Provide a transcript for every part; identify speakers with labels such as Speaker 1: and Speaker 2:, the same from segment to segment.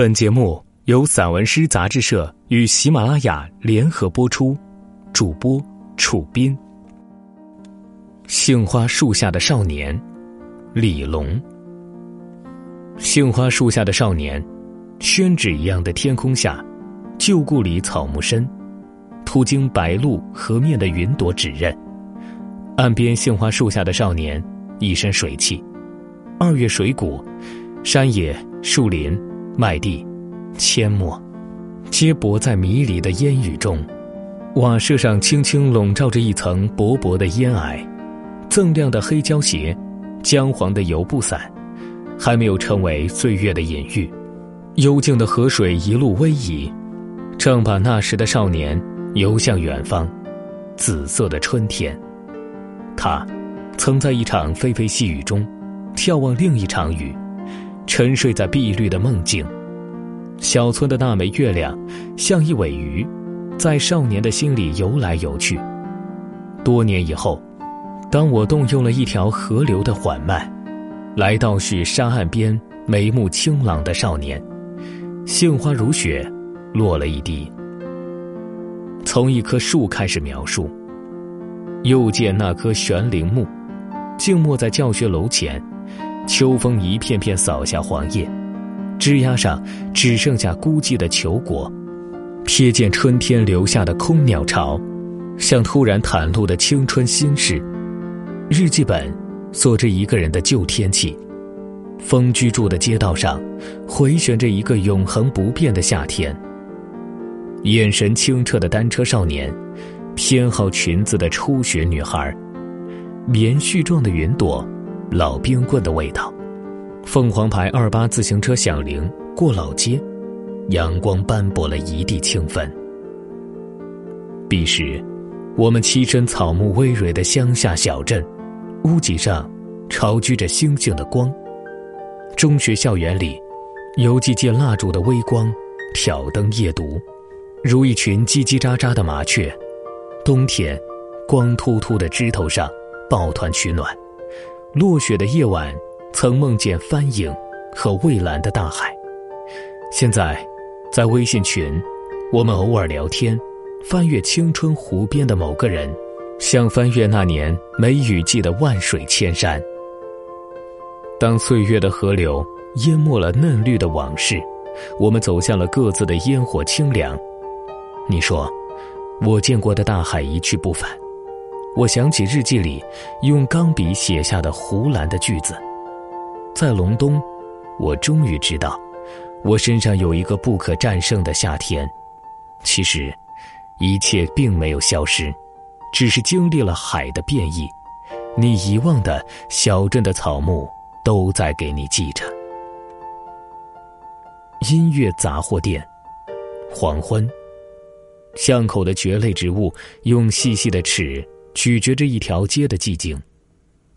Speaker 1: 本节目由散文诗杂志社与喜马拉雅联合播出，主播楚斌。杏花树下的少年，李龙。杏花树下的少年，宣纸一样的天空下，旧故里草木深，途经白鹭河面的云朵指认。岸边杏花树下的少年，一身水气。二月水谷，山野、树林、麦地、阡陌，皆泊在迷离的烟雨中。瓦舍上轻轻笼罩着一层薄薄的烟霭，锃亮的黑胶鞋，姜黄的油布伞，还没有成为岁月的隐喻。幽静的河水一路逶迤，正把那时的少年游向远方，紫色的春天。他，曾在一场霏霏细雨中。眺望另一场雨，沉睡在碧绿的梦境。小村的那枚月亮，像一尾鱼，在少年的心里游来游去。多年以后，当我动用了一条河流的缓慢，来到是沙岸边眉目清朗的少年，杏花如雪，落了一地。从一棵树开始描述，又见那棵悬铃木，静默在教学楼前。秋风一片片扫下黄叶，枝桠上只剩下孤寂的球果。瞥见春天留下的空鸟巢，像突然袒露的青春心事。日记本锁着一个人的旧天气。风居住的街道上，回旋着一个永恒不变的夏天。眼神清澈的单车少年，偏好裙子的初雪女孩，棉絮状的云朵。老冰棍的味道，凤凰牌二八自行车响铃过老街，阳光斑驳了一地清芬。彼时，我们栖身草木葳蕤的乡下小镇，屋脊上巢居着星星的光。中学校园里，有几借蜡烛的微光，挑灯夜读，如一群叽叽喳喳的麻雀。冬天，光秃秃的枝头上抱团取暖。落雪的夜晚，曾梦见帆影和蔚蓝的大海。现在，在微信群，我们偶尔聊天，翻阅青春湖边的某个人，像翻阅那年梅雨季的万水千山。当岁月的河流淹没了嫩绿的往事，我们走向了各自的烟火清凉。你说，我见过的大海一去不返。我想起日记里用钢笔写下的湖蓝的句子，在隆冬，我终于知道，我身上有一个不可战胜的夏天。其实，一切并没有消失，只是经历了海的变异。你遗忘的小镇的草木，都在给你记着。音乐杂货店，黄昏，巷口的蕨类植物用细细的齿。咀嚼着一条街的寂静，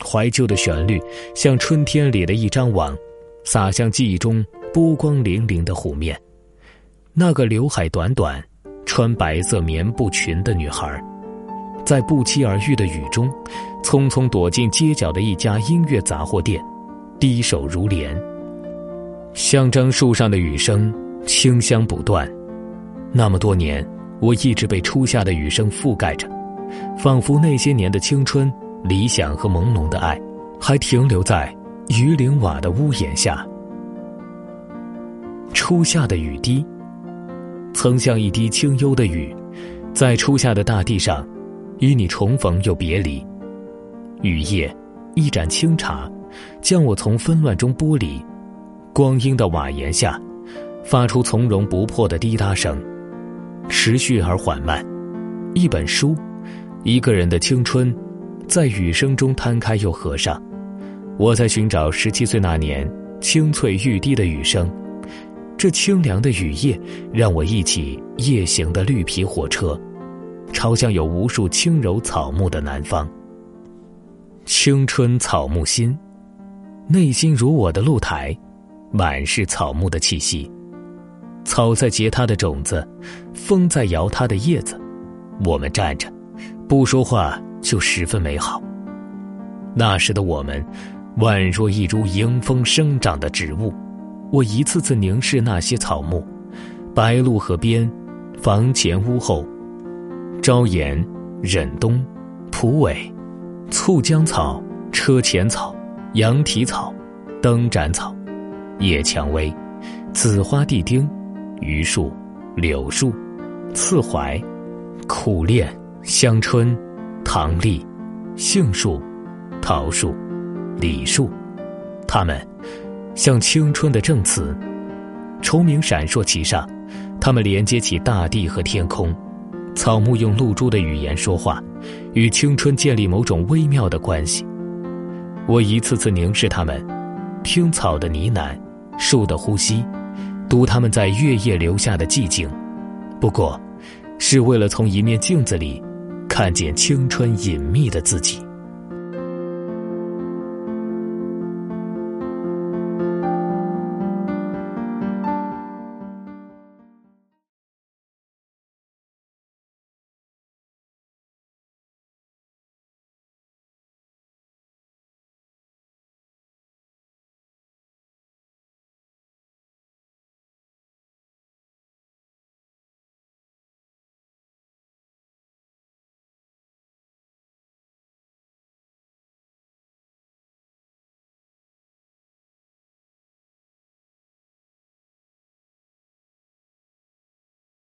Speaker 1: 怀旧的旋律像春天里的一张网，撒向记忆中波光粼粼的湖面。那个刘海短短、穿白色棉布裙的女孩，在不期而遇的雨中，匆匆躲进街角的一家音乐杂货店，低首如莲。香樟树上的雨声清香不断，那么多年，我一直被初夏的雨声覆盖着。仿佛那些年的青春、理想和朦胧的爱，还停留在鱼鳞瓦的屋檐下。初夏的雨滴，曾像一滴清幽的雨，在初夏的大地上，与你重逢又别离。雨夜，一盏清茶，将我从纷乱中剥离。光阴的瓦檐下，发出从容不迫的滴答声，持续而缓慢。一本书。一个人的青春，在雨声中摊开又合上。我在寻找十七岁那年清脆欲滴的雨声。这清凉的雨夜，让我忆起夜行的绿皮火车，朝向有无数轻柔草木的南方。青春草木心，内心如我的露台，满是草木的气息。草在结它的种子，风在摇它的叶子。我们站着。不说话就十分美好。那时的我们，宛若一株迎风生长的植物，我一次次凝视那些草木：白鹭河边、房前屋后、朝颜、忍冬、蒲苇、醋浆草、车前草、羊蹄草、灯盏草、野蔷薇、紫花地丁、榆树、柳树、刺槐、苦楝、香椿、棠栗、杏树、桃树、李树，它们像青春的证词，虫鸣闪烁其上，它们连接起大地和天空。草木用露珠的语言说话，与青春建立某种微妙的关系。我一次次凝视它们，听草的呢喃，树的呼吸，读它们在月夜留下的寂静。不过，是为了从一面镜子里看见青春隐秘的自己。